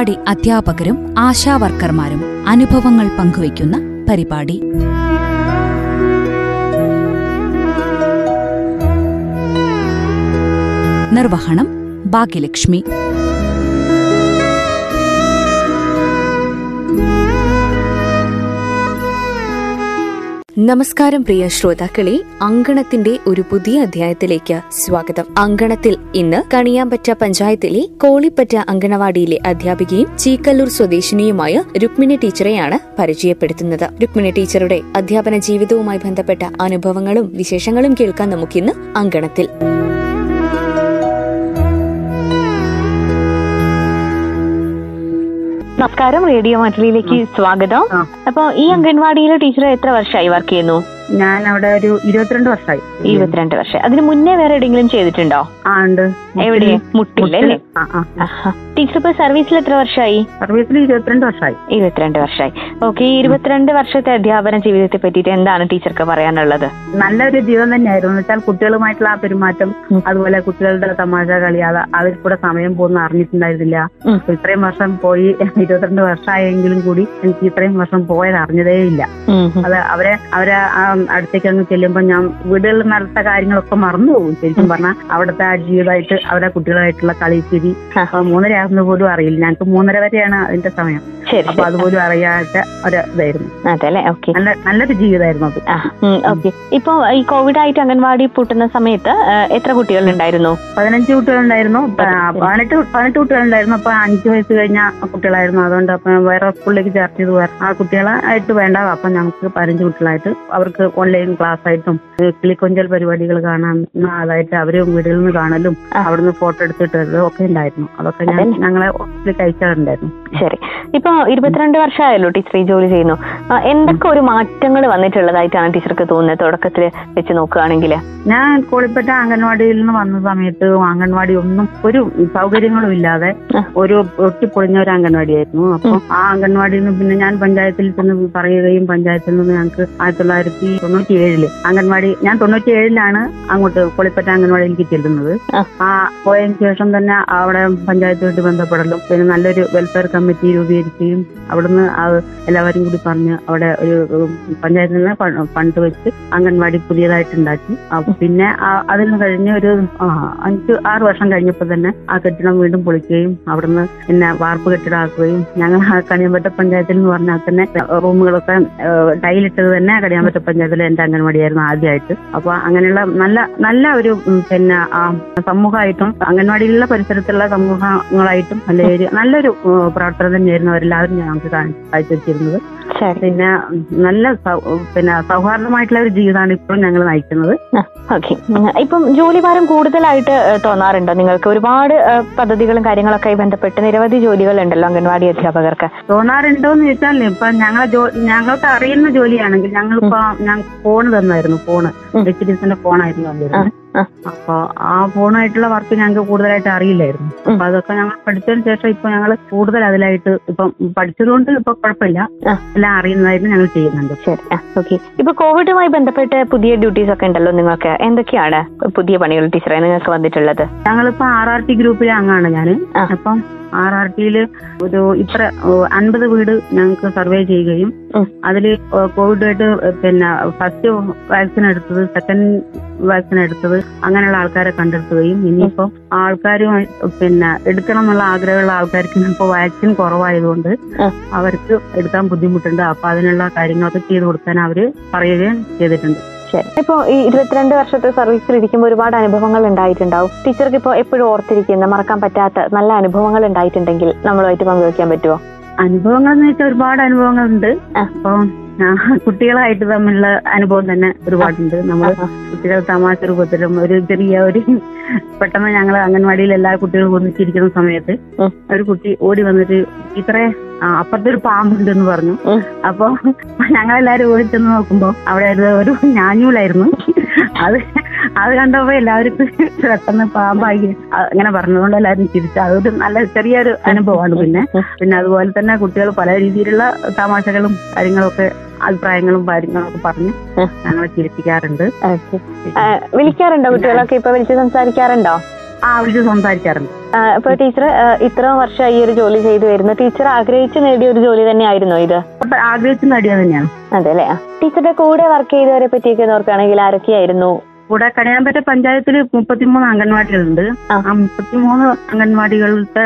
അംഗൻവാടി അധ്യാപകരും ആശാവർക്കർമാരും അനുഭവങ്ങൾ പങ്കുവയ്ക്കുന്ന പരിപാടി. നിർവഹണം ഭാഗ്യലക്ഷ്മി. നമസ്കാരം പ്രിയ ശ്രോതാക്കളെ അങ്കണത്തിന്റെ ഒരു പുതിയ അധ്യായത്തിലേക്ക് സ്വാഗതം. അങ്കണത്തിൽ ഇന്ന് കണിയാമ്പറ്റ പഞ്ചായത്തിലെ കോളിപ്പറ്റ അങ്കണവാടിയിലെ അധ്യാപികയും ചീക്കല്ലൂർ സ്വദേശിനിയുമായ രുക്മിണി ടീച്ചറെയാണ് പരിചയപ്പെടുത്തുന്നത്. രുക്മിണി ടീച്ചറുടെ അധ്യാപന ജീവിതവുമായി ബന്ധപ്പെട്ട അനുഭവങ്ങളും വിശേഷങ്ങളും കേൾക്കാൻ നമുക്കിന്ന് അങ്കണത്തിൽ. നമസ്കാരം റേഡിയോ മാറ്റിലേക്ക് സ്വാഗതം. അപ്പൊ ഈ അംഗൻവാടിയിലെ ടീച്ചർ എത്ര വർഷമായി വർക്ക് ചെയ്യുന്നു ഞാൻ അവിടെ ഒരു ഇരുപത്തിരണ്ട് വർഷമായി ഇരുപത്തിരണ്ട് വർഷം. അതിന് മുന്നേ വേറെ എവിടെയെങ്കിലും ചെയ്തിട്ടുണ്ടോ? ആണ്ട് ഉണ്ട്. എവിടെ? മുട്ടില്ലേ ടീച്ചർ ഇപ്പൊ സർവീസിൽ എത്ര വർഷമായി സർവീസിൽ ഇരുപത്തിരണ്ട് വർഷമായി ഇരുപത്തിരണ്ട് വർഷമായി ഓക്കെ ഈ ഇരുപത്തിരണ്ട് വർഷത്തെ അധ്യാപന ജീവിതത്തെ പറ്റിയിട്ട് എന്താണ് ടീച്ചർക്ക് പറയാനുള്ളത്? നല്ലൊരു ജീവിതം തന്നെയായിരുന്നു. എന്ന് വെച്ചാൽ കുട്ടികളുമായിട്ടുള്ള ആ പെരുമാറ്റം അതുപോലെ കുട്ടികളുടെ തമാശ കളി അത് കൂടെ സമയം പോകുന്ന അറിഞ്ഞിട്ടുണ്ടായിരുന്നില്ല. ഇത്രയും വർഷം പോയി ഇരുപത്തിരണ്ട് വർഷമായെങ്കിലും കൂടി എനിക്ക് ഇത്രയും വർഷം പോയത് അറിഞ്ഞതേ ഇല്ല. അത് അവരെ അവരെ അടുത്തേക്ക് അങ്ങ് ചെല്ലുമ്പോൾ ഞാൻ വീടുകളിൽ നടത്ത കാര്യങ്ങളൊക്കെ മറന്നു പോകും. ശരിക്കും പറഞ്ഞാൽ അവിടുത്തെ ആ ജീവിതമായിട്ട് അവരെ കുട്ടികളായിട്ടുള്ള കളി ചിരി ആ. അപ്പൊ മൂന്നര ആകുന്ന പോലും അറിയില്ല. ഞങ്ങൾക്ക് മൂന്നര വരെയാണ് അതിന്റെ സമയം. അപ്പൊ അതുപോലും അറിയാത്ത ഒരു ഇതായിരുന്നു നല്ല നല്ലൊരു ജീവിതമായിരുന്നു അത്. ഓക്കെ. ഇപ്പൊ ഈ കോവിഡ് ആയിട്ട് അംഗൻവാടി പൂട്ടുന്ന സമയത്ത് എത്ര കുട്ടികൾ ഉണ്ടായിരുന്നു പതിനഞ്ച് കുട്ടികളുണ്ടായിരുന്നു. പതിനെട്ട് പതിനെട്ട് കുട്ടികളുണ്ടായിരുന്നു. അപ്പൊ അഞ്ചു വയസ്സ് കഴിഞ്ഞ കുട്ടികളായിരുന്നു. അതുകൊണ്ട് അപ്പൊ വേറെ സ്കൂളിലേക്ക് ചേർത്ത് ചെയ്ത് വേറെ. ആ കുട്ടികളായിട്ട് വേണ്ട. അപ്പൊ ഞങ്ങൾക്ക് പതിനഞ്ച് കുട്ടികളായിട്ട് അവർക്ക് ഓൺലൈൻ ക്ലാസ് ആയിട്ടും കിളിക്കൊഞ്ചൽ പരിപാടികൾ കാണാൻ അതായിട്ട് അവർ വീടുകളിൽ നിന്ന് കാണലും. അവിടുന്ന് ഫോട്ടോ എടുത്തിട്ട് ഒക്കെ ഉണ്ടായിരുന്നു. അതൊക്കെ ഞാൻ ഞങ്ങളെ ഹോസ്പിറ്റലിൽ അയച്ചാറുണ്ടായിരുന്നു ശരി. ഇപ്പൊ ഇരുപത്തിരണ്ട് വർഷമായല്ലോ ടീച്ചർ ഈ ജോലി ചെയ്യുന്നു. എന്തൊക്കെ ഒരു മാറ്റങ്ങൾ വന്നിട്ടുള്ളതായിട്ടാണ് ടീച്ചർക്ക് തോന്നുന്നത് തുടക്കത്തിൽ വെച്ച് നോക്കുകയാണെങ്കിൽ ഞാൻ കോളിപ്പറ്റ അംഗൻവാടിയിൽ നിന്ന് വന്ന സമയത്ത് അംഗൻവാടി ഒന്നും ഒരു സൗകര്യങ്ങളും ഇല്ലാതെ. ഒരു ഒട്ടിപ്പൊളിഞ്ഞ ഒരു അംഗൻവാടിയായിരുന്നു അപ്പൊ ആ അംഗൻവാടിയിൽ നിന്ന് പിന്നെ ഞാൻ പഞ്ചായത്തിൽ ചെന്ന് പറയുകയും പഞ്ചായത്തിൽ നിന്ന് ഞങ്ങൾക്ക് ആയിരത്തി തൊള്ളായിരത്തി തൊണ്ണൂറ്റി ഏഴിൽ അംഗൻവാടി ഞാൻ തൊണ്ണൂറ്റി ഏഴിലാണ് അങ്ങോട്ട് കൊളിപ്പറ്റ അംഗൻവാടിയിലേക്ക് ചെല്ലുന്നത്. ആ. പോയതിനു ശേഷം തന്നെ അവിടെ പഞ്ചായത്തുമായിട്ട് ബന്ധപ്പെടലും പിന്നെ നല്ലൊരു വെൽഫെയർ കമ്മിറ്റി രൂപീകരിക്കുകയും അവിടുന്ന് എല്ലാവരും കൂടി പറഞ്ഞ് അവിടെ ഒരു പഞ്ചായത്തിൽ നിന്ന് ഫണ്ട് വെച്ച് അംഗൻവാടി പുതിയതായിട്ട് ഉണ്ടാക്കി. പിന്നെ അതിന് കഴിഞ്ഞ് ഒരു അഞ്ച് ആറ് വർഷം കഴിഞ്ഞപ്പോൾ തന്നെ ആ കെട്ടിടം വീണ്ടും പൊളിക്കുകയും അവിടുന്ന് പിന്നെ വാർപ്പ് കെട്ടിടമാക്കുകയും ഞങ്ങൾ കണിയമ്പറ്റ പഞ്ചായത്തിൽ എന്ന് പറഞ്ഞാൽ തന്നെ റൂമുകളൊക്കെ ടൈലിട്ടത് തന്നെ കണിയാമ്പറ്റ പഞ്ചായത്തിലെ എന്റെ അംഗൻവാടിയായിരുന്നു ആദ്യമായിട്ട് അപ്പൊ അങ്ങനെയുള്ള നല്ല നല്ല ഒരു പിന്നെ സമൂഹമായിട്ടും അംഗൻവാടിയിലുള്ള പരിസരത്തുള്ള സമൂഹങ്ങളായിട്ടും നല്ല നല്ലൊരു പ്രവർത്തനം തന്നെയായിരുന്നു അവരെല്ലാവരും ഞങ്ങൾക്ക് കാഴ്ച വെച്ചിരുന്നത് പിന്നെ നല്ല പിന്നെ സൗഹാർദ്ദമായിട്ടുള്ള ഒരു ജീവിതമാണ് ഇപ്പോഴും ഞങ്ങൾ നയിക്കുന്നത്. ഓക്കെ. ഇപ്പം ജോലിഭാരം കൂടുതലായിട്ട് തോന്നാറുണ്ടോ? നിങ്ങൾക്ക് ഒരുപാട് പദ്ധതികളും കാര്യങ്ങളൊക്കെ ആയി ബന്ധപ്പെട്ട് നിരവധി ജോലികൾ ഉണ്ടല്ലോ അംഗൻവാടി അധ്യാപകർക്ക്. തോന്നാറുണ്ടോ എന്ന് ചോദിച്ചാൽ ഇപ്പൊ ഞങ്ങളെ ഞങ്ങൾക്ക് അറിയുന്ന ജോലിയാണെങ്കിൽ ഞങ്ങളിപ്പോ ഞങ്ങൾക്ക് ഫോൺ തന്നായിരുന്നു ഫോണ് എസിന്റെ ഫോണായിരുന്നു തന്നിരുന്നത്. അപ്പൊ ആ ഫോണായിട്ടുള്ള വർക്ക് ഞങ്ങൾക്ക് കൂടുതലായിട്ട് അറിയില്ലായിരുന്നു. അപ്പൊ അതൊക്കെ ഞങ്ങൾ പഠിച്ചതിന് ശേഷം ഇപ്പൊ ഞങ്ങൾ കൂടുതൽ അതിലായിട്ട് ഇപ്പം പഠിച്ചതുകൊണ്ട് ഇപ്പൊ കുഴപ്പമില്ല. എല്ലാം അറിയുന്നതായിട്ട് ഞങ്ങൾ ചെയ്യുന്നുണ്ട്. ശരി. ഓക്കെ ഇപ്പൊ കോവിഡുമായി ബന്ധപ്പെട്ട് പുതിയ ഡ്യൂട്ടീസ് ഒക്കെ ഉണ്ടല്ലോ നിങ്ങൾക്ക്. എന്തൊക്കെയാണ് പുതിയ പണികൾ ടീച്ചറെ നിങ്ങൾക്ക് വന്നിട്ടുള്ളത്? ഞങ്ങളിപ്പോ ആർ ആർ ടി ഗ്രൂപ്പിലെ അംഗമാണ് ഞാൻ. അപ്പം ആർ ആർ ടിയിൽ ഒരു ഇത്ര അൻപത് വീട് ഞങ്ങൾക്ക് സർവേ ചെയ്യുകയും അതിൽ കോവിഡ് ആയിട്ട് പിന്നെ ഫസ്റ്റ് വാക്സിൻ എടുത്തത് സെക്കൻഡ് വാക്സിൻ എടുത്തത് അങ്ങനെയുള്ള ആൾക്കാരെ കണ്ടെത്തുകയും ഇനിയിപ്പോ ആൾക്കാരുമായി പിന്നെ എടുക്കണം എന്നുള്ള ആഗ്രഹമുള്ള ആൾക്കാർക്ക് ഇപ്പോൾ വാക്സിൻ കുറവായതുകൊണ്ട് അവർക്ക് എടുക്കാൻ ബുദ്ധിമുട്ടുണ്ട്. അപ്പൊ അതിനുള്ള കാര്യങ്ങളൊക്കെ ചെയ്തു കൊടുക്കാൻ അവർ പറയുകയും ചെയ്തിട്ടുണ്ട്. ശരി ഇപ്പൊ ഈ ഇരുപത്തിരണ്ട് വർഷത്തെ സർവീസിൽ ഇരിക്കുമ്പോൾ ഒരുപാട് അനുഭവങ്ങൾ ഉണ്ടായിട്ടുണ്ടാവും. ടീച്ചർക്ക് ഇപ്പോൾ എപ്പോഴും ഓർത്തിരിക്കുന്ന മറക്കാൻ പറ്റാത്ത നല്ല അനുഭവങ്ങൾ ഉണ്ടായിട്ടുണ്ടെങ്കിൽ നമ്മളുമായിട്ട് പങ്കുവെക്കാൻ പറ്റുമോ അനുഭവങ്ങൾ എന്ന് വെച്ചാൽ ഒരുപാട് അനുഭവങ്ങളുണ്ട്. ഉണ്ട് അപ്പം കുട്ടികളായിട്ട് തമ്മിലുള്ള അനുഭവം തന്നെ ഒരുപാടുണ്ട്. നമ്മൾ. കുട്ടികൾ തമാശ രൂപത്തിലും ഒരു ചെറിയ ഒരു പെട്ടെന്ന് ഞങ്ങൾ അംഗൻവാടിയിൽ എല്ലാ കുട്ടികളും ഒന്നിച്ചിരിക്കുന്ന സമയത്ത് ഒരു കുട്ടി ഓടി വന്നിട്ട് ഇത്രേ അപ്പുറത്തെ ഒരു പാമ്പുണ്ട് എന്ന് പറഞ്ഞു. അപ്പൊ ഞങ്ങളെല്ലാരും ഓടിച്ചെന്ന് ചെന്ന് നോക്കുമ്പോ അവിടെ ഒരു ഞാഞ്ഞൂലായിരുന്നു. അത് അത് കണ്ടപ്പോ എല്ലാവരും പെട്ടെന്ന് പാമ്പായി. അങ്ങനെ പറഞ്ഞുകൊണ്ട് എല്ലാവരും ചിരിച്ചു. അതൊരു നല്ല ചെറിയൊരു അനുഭവമാണ് പിന്നെ. പിന്നെ അതുപോലെ തന്നെ കുട്ടികൾ പല രീതിയിലുള്ള തമാശകളും കാര്യങ്ങളും ഒക്കെ അഭിപ്രായങ്ങളും കാര്യങ്ങളും ഒക്കെ പറഞ്ഞ് ഞങ്ങളെ ചിരിപ്പിക്കാറുണ്ട്. വിളിക്കാറുണ്ടോ കുട്ടികളൊക്കെ? ഇപ്പൊ വിളിച്ച് സംസാരിക്കാറുണ്ടോ? ആ വിളിച്ച് സംസാരിക്കാറുണ്ട് ഇപ്പൊ ടീച്ചർ ഇത്ര വർഷം ഈ ഒരു ജോലി ചെയ്തു വരുന്നു. ടീച്ചർ ആഗ്രഹിച്ച് നേടിയ ഒരു ജോലി തന്നെയായിരുന്നോ ഇത്? ആഗ്രഹിച്ചു നേടിയത് തന്നെയാണ്. അതെ അല്ലേ ടീച്ചറുടെ കൂടെ വർക്ക് ചെയ്തവരെ പറ്റിയൊക്കെ നോക്കുകയാണെങ്കിൽ ആരൊക്കെയായിരുന്നു? കൂടെ കണിയാമ്പറ്റ പഞ്ചായത്തിൽ മുപ്പത്തിമൂന്ന് അംഗൻവാടികളുണ്ട്. ആ. മുപ്പത്തിമൂന്ന് അംഗൻവാടികളുടെ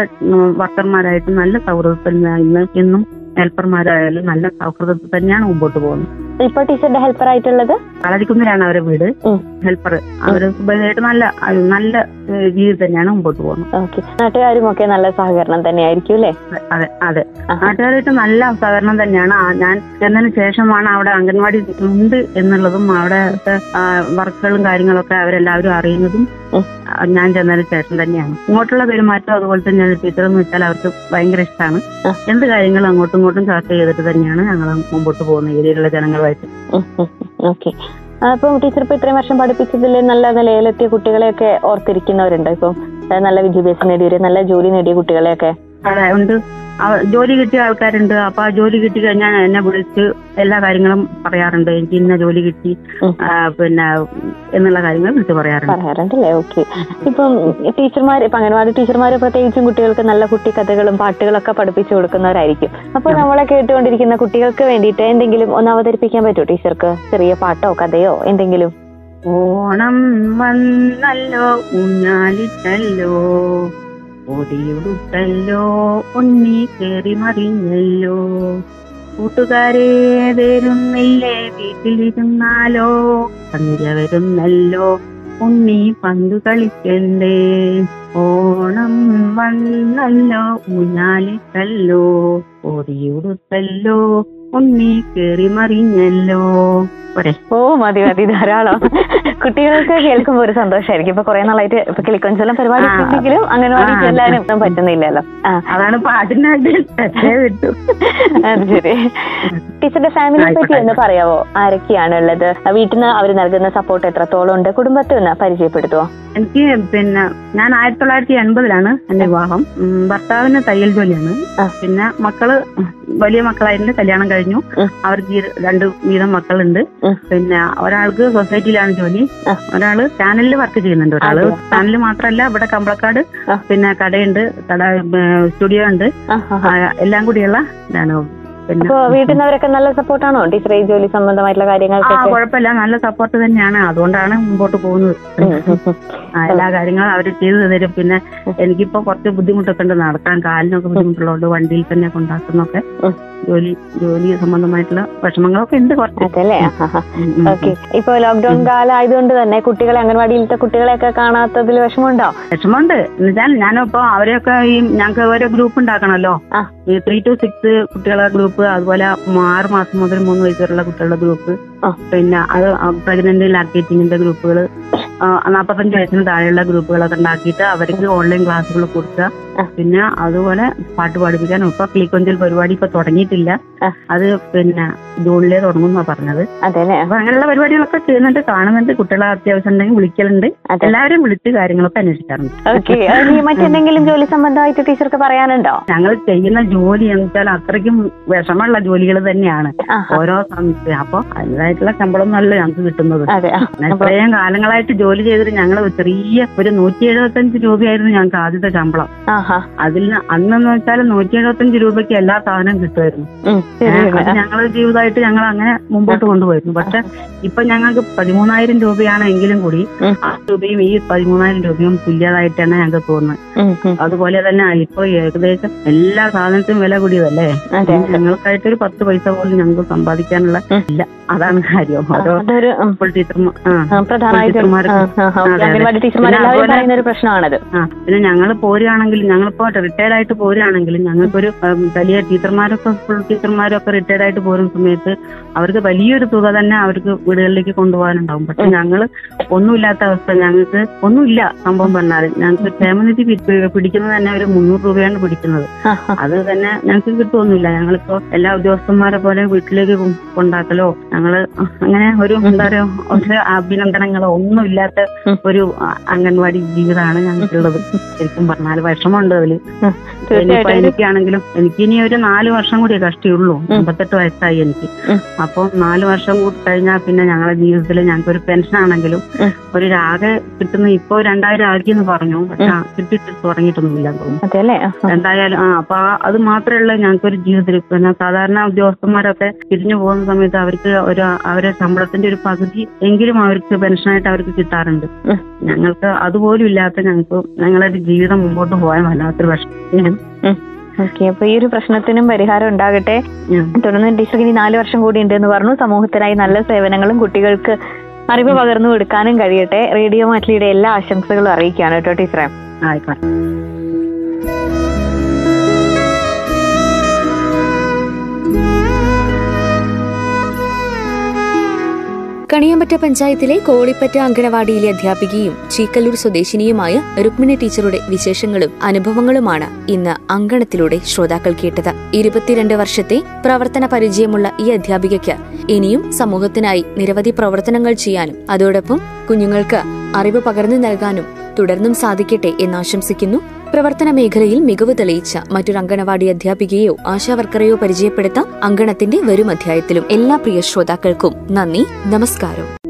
വർക്കർമാരായിട്ട് നല്ല സൗഹൃദത്തിൽ എന്നും ഹെൽപ്പർമാരായാലും നല്ല സൗഹൃദത്തിൽ തന്നെയാണ് മുമ്പോട്ട് പോകുന്നത്. ഇപ്പൊ ടീച്ചറുടെ ഹെൽപ്പർ ആയിട്ടുള്ളത് കളരിക്കുന്നിലാണ് അവരുടെ വീട്. ഹെൽപ്പർ അവർ സുഭമായിട്ട് നല്ല നല്ല രീതി തന്നെയാണ് മുമ്പോട്ട് പോകുന്നത്. നാട്ടുകാരും ഒക്കെ നല്ല സഹകരണം തന്നെയായിരിക്കും അല്ലേ? അതെ അതെ. നാട്ടുകാരായിട്ട് നല്ല സഹകരണം തന്നെയാണ്. ഞാൻ ചെന്നതിന് ശേഷമാണ് അവിടെ അംഗൻവാടി ഉണ്ട് എന്നുള്ളതും അവിടെ വർക്കുകളും കാര്യങ്ങളൊക്കെ അവരെല്ലാവരും അറിയുന്നതും ഞാൻ ചെന്നതിന് ശേഷം തന്നെയാണ്. ഇങ്ങോട്ടുള്ള പെരുമാറ്റം അതുപോലെ തന്നെയാണ് ടീച്ചർ എന്ന് വെച്ചാൽ അവർക്ക് ഭയങ്കര ഇഷ്ടമാണ്. എന്ത് കാര്യങ്ങളും അങ്ങോട്ടും ഇങ്ങോട്ടും ചർച്ച ചെയ്തിട്ട് തന്നെയാണ് ഞങ്ങൾ മുമ്പോട്ട് പോകുന്ന ഏരിയയിലുള്ള ജനങ്ങളുമായിട്ട്. ഓക്കെ. അപ്പം ടീച്ചർ ഇപ്പൊ ഇത്രയും വർഷം പഠിപ്പിച്ചതിൽ നല്ല നിലയിലെത്തിയ കുട്ടികളെയൊക്കെ ഓർത്തിരിക്കുന്നവരുണ്ടോ ഇപ്പം? നല്ല വിദ്യാഭ്യാസം നേടിയവര് നല്ല ജോലി നേടിയ കുട്ടികളെയൊക്കെ? ഉണ്ട്. ജോലി കിട്ടിയ ആൾക്കാരുണ്ട്. അപ്പൊ ആ ജോലി കിട്ടി കഴിഞ്ഞാൽ എന്നെ വിളിച്ച് എല്ലാ കാര്യങ്ങളും പറയാറുണ്ട്. എനിക്ക് ഇന്ന ജോലി കിട്ടി. പിന്നെ എന്നുള്ള കാര്യങ്ങൾ വിളിച്ച് പറയാറുണ്ട്. പറയാറുണ്ടല്ലേ? ഓക്കെ. ഇപ്പം ടീച്ചർമാർ ഇപ്പൊ അംഗൻവാടി ടീച്ചർമാർ പ്രത്യേകിച്ചും കുട്ടികൾക്ക് നല്ല കുട്ടി കഥകളും പാട്ടുകളൊക്കെ പഠിപ്പിച്ചു കൊടുക്കുന്നവരായിരിക്കും. അപ്പൊ നമ്മളെ കേട്ടുകൊണ്ടിരിക്കുന്ന കുട്ടികൾക്ക് വേണ്ടിയിട്ട് എന്തെങ്കിലും ഒന്ന് അവതരിപ്പിക്കാൻ പറ്റുമോ ടീച്ചർക്ക്? ചെറിയ പാട്ടോ കഥയോ എന്തെങ്കിലും? ഓണം വന്നല്ലോ ഊഞ്ഞാലിട്ടല്ലോ. ഓടിയുടുത്തല്ലോ ഉണ്ണി കയറി മറിഞ്ഞല്ലോ. കൂട്ടുകാരെ വരുന്നില്ലേ വീട്ടിലിരുന്നാലോ? സന്ധ്യ വരുന്നല്ലോ ഉണ്ണി പന്തു കളിക്കണ്ടേ? ഓണം വന്നല്ലോ ഊഞ്ഞാലിട്ടല്ലോ. ഓടിയുടുത്തല്ലോ ഉണ്ണി കയറി മറിഞ്ഞല്ലോ. ഓ മതി മതി ധാരാളം. കുട്ടികൾക്ക് കേൾക്കുമ്പോ ഒരു സന്തോഷമായിരിക്കും ഇപ്പൊ കുറെ നാളായിട്ട് ഇപ്പൊ കിളിക്കൊഞ്ചെല്ലാം പരിപാടി. ഉണ്ടെങ്കിലും അംഗൻവാടി എല്ലാവരും ഒന്നും പറ്റുന്നില്ലല്ലോ. അതാണ് പാട്ടിനായിട്ട് അത് ശരി. ടീച്ചറുടെ ഫാമിലിയെ പറ്റി ഒന്ന് പറയാവോ? ആരൊക്കെയാണ് ഉള്ളത് വീട്ടിൽ നിന്ന് അവർ നൽകുന്ന സപ്പോർട്ട് എത്രത്തോളം ഉണ്ട്? കുടുംബത്തെ ഒന്ന് പരിചയപ്പെടുത്തുവോ എനിക്ക് പിന്നെ ഞാൻ ആയിരത്തി തൊള്ളായിരത്തി എൺപതിലാണ് എന്റെ വിവാഹം. ഭർത്താവിന് തയ്യൽ ജോലിയാണ്. പിന്നെ മക്കൾ വലിയ മക്കളായിരുന്നു കല്യാണം കഴിഞ്ഞു. അവർക്ക് രണ്ട് വീതം മക്കളുണ്ട്. പിന്നെ ഒരാൾക്ക് സൊസൈറ്റിയിലാണ് ജോലി. ഒരാൾ ചാനലിൽ വർക്ക് ചെയ്യുന്നുണ്ട്. ഒരാൾ ചാനൽ ചാനലിൽ മാത്രമല്ല ഇവിടെ കമ്പളക്കാട്. പിന്നെ കടയുണ്ട് കട സ്റ്റുഡിയോ ഉണ്ട്. എല്ലാം കൂടിയുള്ള ഇതാണ്. അപ്പൊ വീട്ടിൽ നിന്നവരൊക്കെ നല്ല സപ്പോർട്ടാണോ? ടീച്ചറെ ഈ ജോലി സംബന്ധമായിട്ടുള്ള ആ കുഴപ്പമില്ല നല്ല സപ്പോർട്ട് തന്നെയാണ്. അതുകൊണ്ടാണ് മുമ്പോട്ട് പോകുന്നത്. എല്ലാ കാര്യങ്ങളും അവർ ചെയ്തു തരും. പിന്നെ എനിക്കിപ്പോ കുറച്ച് ബുദ്ധിമുട്ടൊക്കെ ഉണ്ട്. നടക്കാൻ കാലിനൊക്കെ ബുദ്ധിമുട്ടുള്ളതുകൊണ്ട് വണ്ടിയിൽ തന്നെ കൊണ്ടാക്കുന്നൊക്കെ. ജോലി ജോലി സംബന്ധമായിട്ടുള്ള വിഷമങ്ങളൊക്കെ ഉണ്ട് കുറച്ച്. ഓക്കെ. ഇപ്പൊ ലോക്ക്ഡൌൺ കാലം ആയതുകൊണ്ട് തന്നെ കുട്ടികളെ അംഗൻവാടിയിലത്തെ കുട്ടികളെയൊക്കെ കാണാത്തതിൽ വിഷമമുണ്ടോ? വിഷമമുണ്ട്. എന്നുവെച്ചാൽ ഞാനിപ്പോ അവരെയൊക്കെ ഈ ഞങ്ങൾക്ക് ഓരോ ഗ്രൂപ്പ്. ഈ ത്രീ ടു സിക്സ് കുട്ടികളുടെ ഗ്രൂപ്പ് അതുപോലെ ആറ് മാസം മുതൽ മൂന്ന് വയസ്സ് വരെയുള്ള കുട്ടികളുടെ ഗ്രൂപ്പ് പിന്നെ അത് പ്രഗ്നന്റ് ലാക്ടേറ്റിങ്ങിന്റെ ഗ്രൂപ്പുകൾ നാൽപ്പത്തഞ്ച് വയസ്സിന് താഴെയുള്ള ഗ്രൂപ്പുകളൊക്കെ ഉണ്ടാക്കിയിട്ട് അവർക്ക് ഓൺലൈൻ ക്ലാസ്സുകൾ കൊടുക്കുക. പിന്നെ അതുപോലെ പാട്ട് പാടിപ്പിക്കാൻ ഇപ്പൊ കിളിക്കൊഞ്ചൽ പരിപാടി ഇപ്പൊ തുടങ്ങിയിട്ടില്ല. അത് പിന്നെ ജൂണിലേ തുടങ്ങുന്നാ പറഞ്ഞത്. അപ്പൊ അങ്ങനെയുള്ള പരിപാടികളൊക്കെ ചെയ്യുന്നുണ്ട് കാണുന്നുണ്ട്. കുട്ടികളെ അത്യാവശ്യം ഉണ്ടെങ്കിൽ വിളിക്കലുണ്ട് എല്ലാവരും വിളിച്ച് കാര്യങ്ങളൊക്കെ അന്വേഷിക്കാറുണ്ട്. മറ്റെന്തെങ്കിലും ജോലി സംബന്ധമായിട്ട് ടീച്ചർക്ക് പറയാനുണ്ടോ? ഞങ്ങൾ ചെയ്യുന്ന ജോലി എന്ന് വെച്ചാൽ അത്രയ്ക്കും വിഷമമുള്ള ജോലികൾ തന്നെയാണ്. ഓരോ സമയത്ത്. അപ്പൊ അതിന്റെതായിട്ടുള്ള ശമ്പളം നല്ല ഞങ്ങൾക്ക് കിട്ടുന്നത്. ഇത്രയും കാലങ്ങളായിട്ട് ജോലി ചെയ്തിട്ട് ഞങ്ങൾ ചെറിയ ഒരു നൂറ്റി എഴുപത്തഞ്ച് രൂപയായിരുന്നു ഞങ്ങൾക്ക് ആദ്യത്തെ ശമ്പളം. അതിൽ അന്നെന്ന് വെച്ചാൽ നൂറ്റി എഴുപത്തഞ്ച് രൂപയ്ക്ക് എല്ലാ സാധനവും കിട്ടുമായിരുന്നു. അത് ഞങ്ങൾ ജീവിതമായിട്ട് ഞങ്ങൾ അങ്ങനെ മുമ്പോട്ട് കൊണ്ടുപോയിരുന്നു. പക്ഷെ ഇപ്പൊ ഞങ്ങൾക്ക് പതിമൂന്നായിരം രൂപയാണ് എങ്കിലും കൂടി ആ രൂപയും ഈ പതിമൂന്നായിരം രൂപയും തുല്യതായിട്ടാണ് ഞങ്ങൾക്ക് തോന്നുന്നത്. അതുപോലെ തന്നെ ഇപ്പൊ ഏകദേശം എല്ലാ സാധനത്തിനും വില കൂടിയതല്ലേ. ഞങ്ങൾക്കായിട്ട് ഒരു പത്ത് പൈസ പോലും ഞങ്ങൾക്ക് സമ്പാദിക്കാനുള്ള ഇല്ല. അതാണ് കാര്യം. ഓരോ ടീച്ചർമാർ പിന്നെ ഞങ്ങൾ പോരുകയാണെങ്കിൽ ഞങ്ങളിപ്പോ റിട്ടയർഡ് ആയിട്ട് പോരുകയാണെങ്കിലും ഞങ്ങൾക്കൊരു വലിയ ടീച്ചർമാരൊക്കെ സ്കൂൾ ടീച്ചർമാരൊക്കെ റിട്ടയർഡ് ആയിട്ട് പോരുന്ന സമയത്ത് അവർക്ക് വലിയൊരു തുക തന്നെ അവർക്ക് വീടുകളിലേക്ക് കൊണ്ടുപോകാനുണ്ടാവും. പക്ഷെ ഞങ്ങൾ ഒന്നുമില്ലാത്ത അവസ്ഥ. ഞങ്ങൾക്ക് ഒന്നുമില്ല സംഭവം പറഞ്ഞാൽ ഞങ്ങൾക്ക് ക്ഷേമനിധി പിടിക്കുന്നത് തന്നെ ഒരു മുന്നൂറ് രൂപയാണ് പിടിക്കുന്നത്. അത് തന്നെ ഞങ്ങൾക്ക് കിട്ടുമൊന്നുമില്ല ഞങ്ങളിപ്പോ എല്ലാ ഉദ്യോഗസ്ഥന്മാരെ പോലെ വീട്ടിലേക്ക് കൊണ്ടാക്കലോ ഞങ്ങൾ അങ്ങനെ ഒരു എന്താ പറയാ ഒരു അഭിനന്ദനങ്ങളോ ഒന്നുമില്ലാത്ത. ഒരു അംഗൻവാടി ജീവിതമാണ് ഞങ്ങൾക്കുള്ളത്. ശരിക്കും പറഞ്ഞാൽ വിഷമമുണ്ട് അതിൽ ഇനിയിപ്പോ എനിക്കാണെങ്കിലും എനിക്ക് ഇനി ഒരു നാല് വർഷം കൂടി കഷ്ടിയുള്ളൂ. അമ്പത്തെട്ട് വയസ്സായി എനിക്ക്. അപ്പം നാല് വർഷം കൂടി കഴിഞ്ഞാൽ പിന്നെ ഞങ്ങളുടെ ജീവിതത്തിൽ ഞങ്ങൾക്ക് ഒരു പെൻഷൻ ആണെങ്കിലും ഒരു ആകെ കിട്ടുന്ന ഇപ്പൊ രണ്ടായിരം ആക്കി എന്ന് പറഞ്ഞു. പക്ഷെ കിട്ടിട്ട് തുടങ്ങിയിട്ടൊന്നുമില്ല തോന്നുന്നു. എന്തായാലും ആ അപ്പൊ അത് മാത്രമേ ഉള്ളൂ ഞങ്ങൾക്ക് ഒരു ജീവിതത്തിൽ പിന്നെ സാധാരണ ഉദ്യോഗസ്ഥന്മാരൊക്കെ പിരിഞ്ഞു പോകുന്ന സമയത്ത് അവർക്ക് ഒരു അവരെ ശമ്പളത്തിന്റെ ഒരു പകുതി എങ്കിലും അവർക്ക് പെൻഷനായിട്ട് അവർക്ക് കിട്ടാറുണ്ട്. ഞങ്ങൾക്ക് അതുപോലും ഇല്ലാത്ത ഞങ്ങൾക്ക് ഞങ്ങളുടെ ജീവിതം മുമ്പോട്ട് പോകാൻ വല്ലാത്തൊരു പ്രശ്നം ഓക്കെ അപ്പൊ ഈ ഒരു പ്രശ്നത്തിനും പരിഹാരം ഉണ്ടാകട്ടെ. തുടർന്ന് ടീച്ചർക്ക് ഇനി നാല് വർഷം കൂടി ഉണ്ട് എന്ന് പറഞ്ഞു. സമൂഹത്തിനായി നല്ല സേവനങ്ങളും കുട്ടികൾക്ക് അറിവ് പകർന്നു കൊടുക്കാനും കഴിയട്ടെ. റേഡിയോ മാറ്റിലിയുടെ എല്ലാ ആശംസകളും അറിയിക്കുകയാണ് കേട്ടോ ടീച്ചറെ. ആയിക്കോട്ടെ. കണിയാമ്പറ്റ പഞ്ചായത്തിലെ കോളിപ്പറ്റ അങ്കണവാടിയിലെ അധ്യാപികയും ചീക്കല്ലൂർ സ്വദേശിനിയുമായ രുക്മിണി ടീച്ചറുടെ വിശേഷങ്ങളും അനുഭവങ്ങളുമാണ് ഇന്ന് അങ്കണത്തിലൂടെ ശ്രോതാക്കൾ കേട്ടത്. ഇരുപത്തിരണ്ട് വർഷത്തെ പ്രവർത്തന പരിചയമുള്ള ഈ അധ്യാപികയ്ക്ക് ഇനിയും സമൂഹത്തിനായി നിരവധി പ്രവർത്തനങ്ങൾ ചെയ്യാനും അതോടൊപ്പം കുഞ്ഞുങ്ങൾക്ക് അറിവ് പകർന്നു നൽകാനും തുടർന്നും സാധിക്കട്ടെ എന്നാശംസിക്കുന്നു പ്രവർത്തന മേഖലയിൽ മികവ് തെളിയിച്ച മറ്റൊരു അങ്കണവാടി അധ്യാപികയോ ആശാവർക്കറെയോ പരിചയപ്പെടുത്താം അങ്കണത്തിന്റെ വരും അധ്യായത്തിലും. എല്ലാ പ്രിയ ശ്രോതാക്കൾക്കും നന്ദി നമസ്കാരം.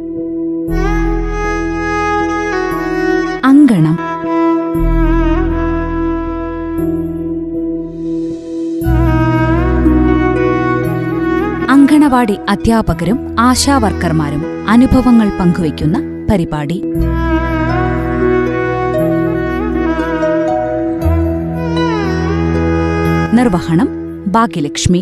അങ്കണം. അങ്കണവാടി അധ്യാപകരും ആശാവർക്കർമാരും അനുഭവങ്ങൾ പങ്കുവയ്ക്കുന്ന പരിപാടി. നിർവഹണം ഭാഗ്യലക്ഷ്മി